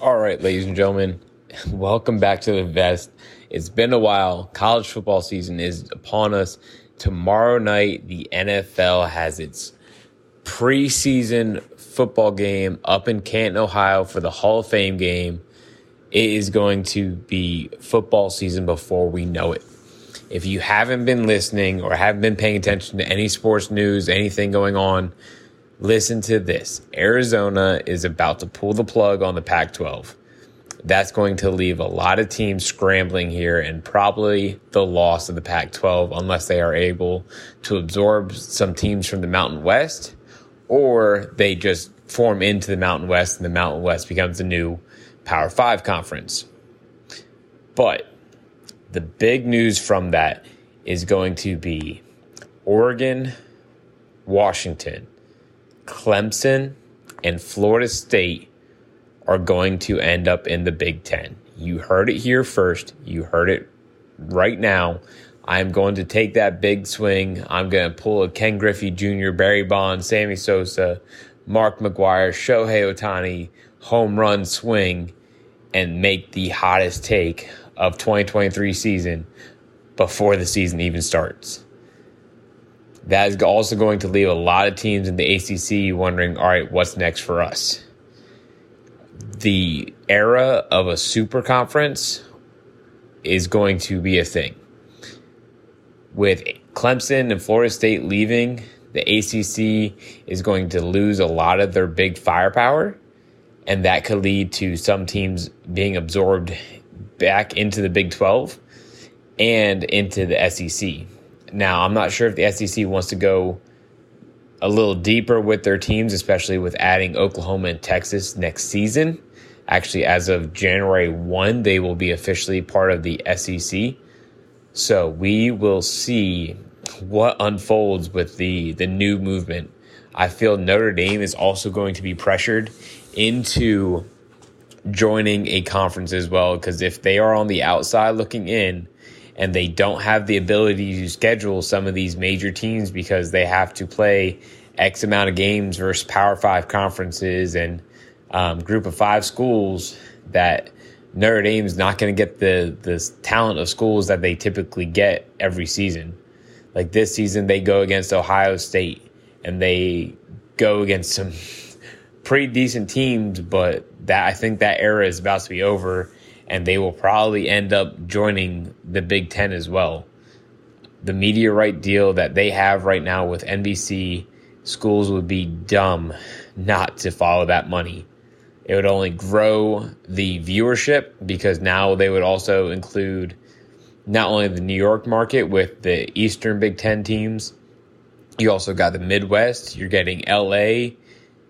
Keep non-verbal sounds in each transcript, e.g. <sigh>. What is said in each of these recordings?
All right, ladies and gentlemen, <laughs> welcome back to the Vest. It's been a while. College football season is upon us. Tomorrow night, the NFL has its preseason football game up in Canton, Ohio for the Hall of Fame game. It is going to be football season before we know it. If you haven't been listening or haven't been paying attention to any sports news, anything going on, listen to this. Arizona is about to pull the plug on the Pac 12. That's going to leave a lot of teams scrambling here and probably the loss of the Pac 12 unless they are able to absorb some teams from the Mountain West or they just form into the Mountain West and the Mountain West becomes the new Power Five conference. But the big news from that is going to be Oregon, Washington, Clemson, and Florida State are going to end up in the Big Ten. You heard it here first. You heard it right now. I'm going to take that big swing. I'm going to pull a Ken Griffey Jr., Barry Bonds, Sammy Sosa, Mark McGwire, Shohei Ohtani home run swing and make the hottest take of 2023 season before the season even starts. That is also going to leave a lot of teams in the ACC wondering, all right, what's next for us? The era of a super conference is going to be a thing. With Clemson and Florida State leaving, the ACC is going to lose a lot of their big firepower, and that could lead to some teams being absorbed back into the Big 12 and into the SEC. Now, I'm not sure if the SEC wants to go a little deeper with their teams, especially with adding Oklahoma and Texas next season. Actually, as of January 1, they will be officially part of the SEC. So we will see what unfolds with the, the new movement. I feel Notre Dame is also going to be pressured into joining a conference as well because if they are on the outside looking in and they don't have the ability to schedule some of these major teams because they have to play X amount of games versus Power Five conferences and um, Group of Five schools, that Notre Dame is not going to get the the talent of schools that they typically get every season. Like this season, they go against Ohio State and they go against some <laughs> pretty decent teams, but that I think that era is about to be over, and they will probably end up joining the Big Ten as well. The media right deal that they have right now with NBC, schools would be dumb not to follow that money. It would only grow the viewership because now they would also include not only the New York market with the Eastern Big Ten teams, you also got the Midwest. You're getting LA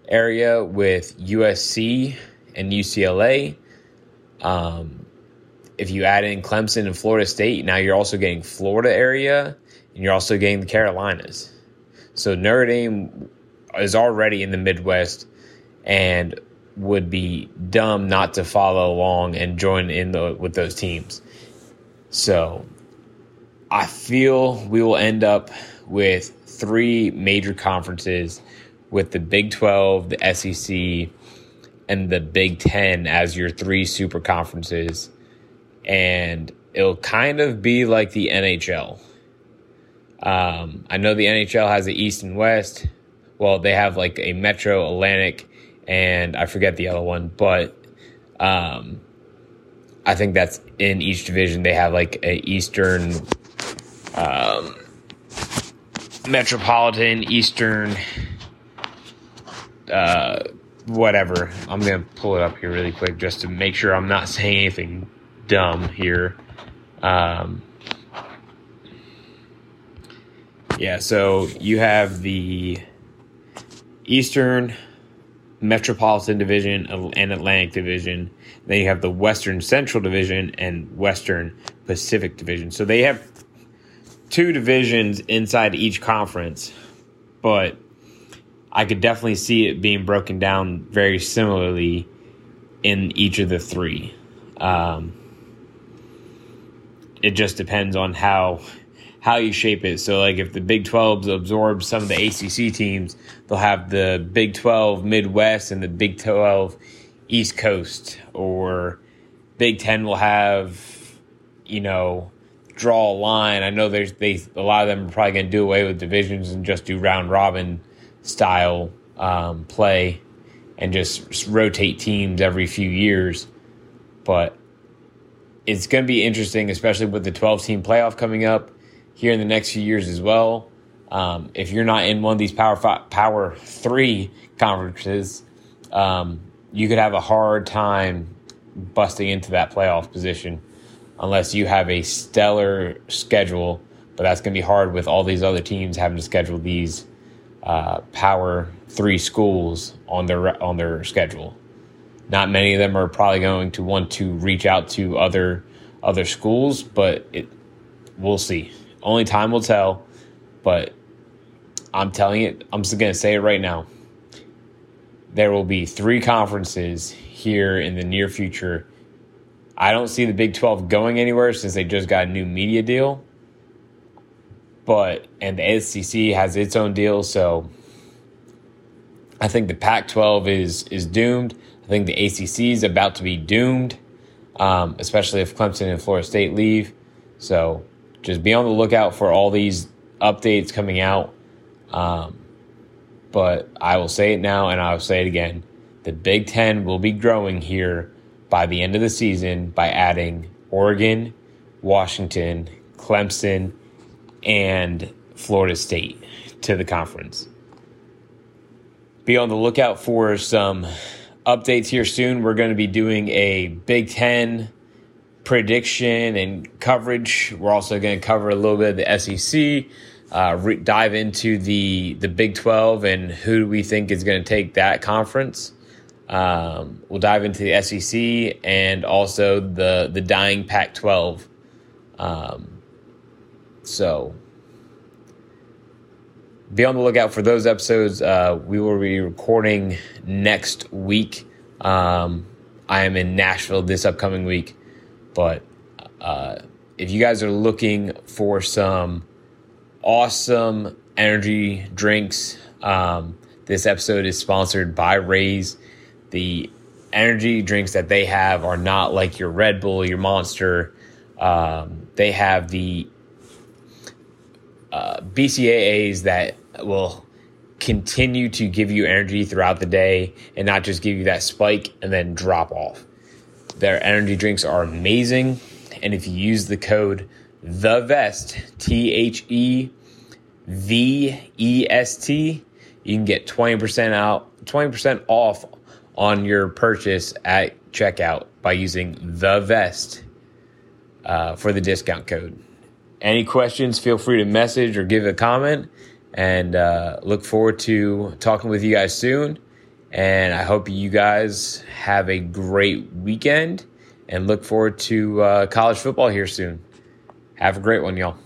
area with USC and UCLA. Um, if you add in Clemson and Florida State, now you're also getting Florida area and you're also getting the Carolinas. So Notre Dame is already in the Midwest and would be dumb not to follow along and join in the, with those teams. So I feel we will end up with three major conferences with the Big 12, the SEC, and the Big 10 as your three super conferences. And it'll kind of be like the NHL. Um, I know the NHL has the East and West. Well, they have like a Metro, Atlantic, and I forget the other one, but um, I think that's in each division. They have like a Eastern, um, Metropolitan, Eastern, uh, whatever. I'm gonna pull it up here really quick just to make sure I'm not <laughs> saying anything dumb here. Um, yeah, so you have the Eastern Metropolitan Division and Atlantic Division. Then you have the Western Central Division and Western Pacific Division. So they have two divisions inside each conference, but I could definitely see it being broken down very similarly in each of the three. Um, it just depends on how how you shape it. So, like if the Big 12 absorbs some of the ACC teams, they'll have the Big 12 Midwest and the Big 12 East Coast or Big Ten will have, you know, draw a line. I know there's they a lot of them are probably going to do away with divisions and just do round robin style um, play and just rotate teams every few years. But it's going to be interesting, especially with the 12 team playoff coming up here in the next few years as well. Um, if you're not in one of these power five, power three conferences, um, you could have a hard time busting into that playoff position unless you have a stellar schedule. But that's going to be hard with all these other teams having to schedule these uh, power three schools on their on their schedule. Not many of them are probably going to want to reach out to other other schools, but it we'll see. Only time will tell. But I'm telling it. I'm just to say it right now. There will be three conferences here in the near future. I don't see the Big 12 going anywhere since they just got a new media deal but and the SEC has its own deal, so I think the Pac-12 is is doomed. I think the ACC is about to be doomed, um, especially if Clemson and Florida State leave. So just be on the lookout for all these updates coming out. Um, but I will say it now, and I will say it again: the Big Ten will be growing here by the end of the season by adding Oregon, Washington, Clemson and Florida State to the conference. Be on the lookout for some updates here soon. We're going to be doing a Big Ten prediction and coverage. We're also going to cover a little bit of the SEC, uh, re- dive into the the Big Twelve and who we think is going to take that conference. Um, we'll dive into the SEC and also the the dying Pac twelve. Um, so be on the lookout for those episodes. Uh, we will be recording next week. Um, I am in Nashville this upcoming week, but uh, if you guys are looking for some awesome energy drinks, um, this episode is sponsored by Raze. The energy drinks that they have are not like your Red Bull, your Monster. Um, they have the uh, BCAAs that will continue to give you energy throughout the day and not just give you that spike and then drop off. Their energy drinks are amazing. And if you use the code the vest, T H E V E S T, you can get 20% out, 20% off on your purchase at checkout by using the vest uh, for the discount code. Any questions, feel free to message or give a comment. And uh, look forward to talking with you guys soon. And I hope you guys have a great weekend and look forward to uh, college football here soon. Have a great one, y'all.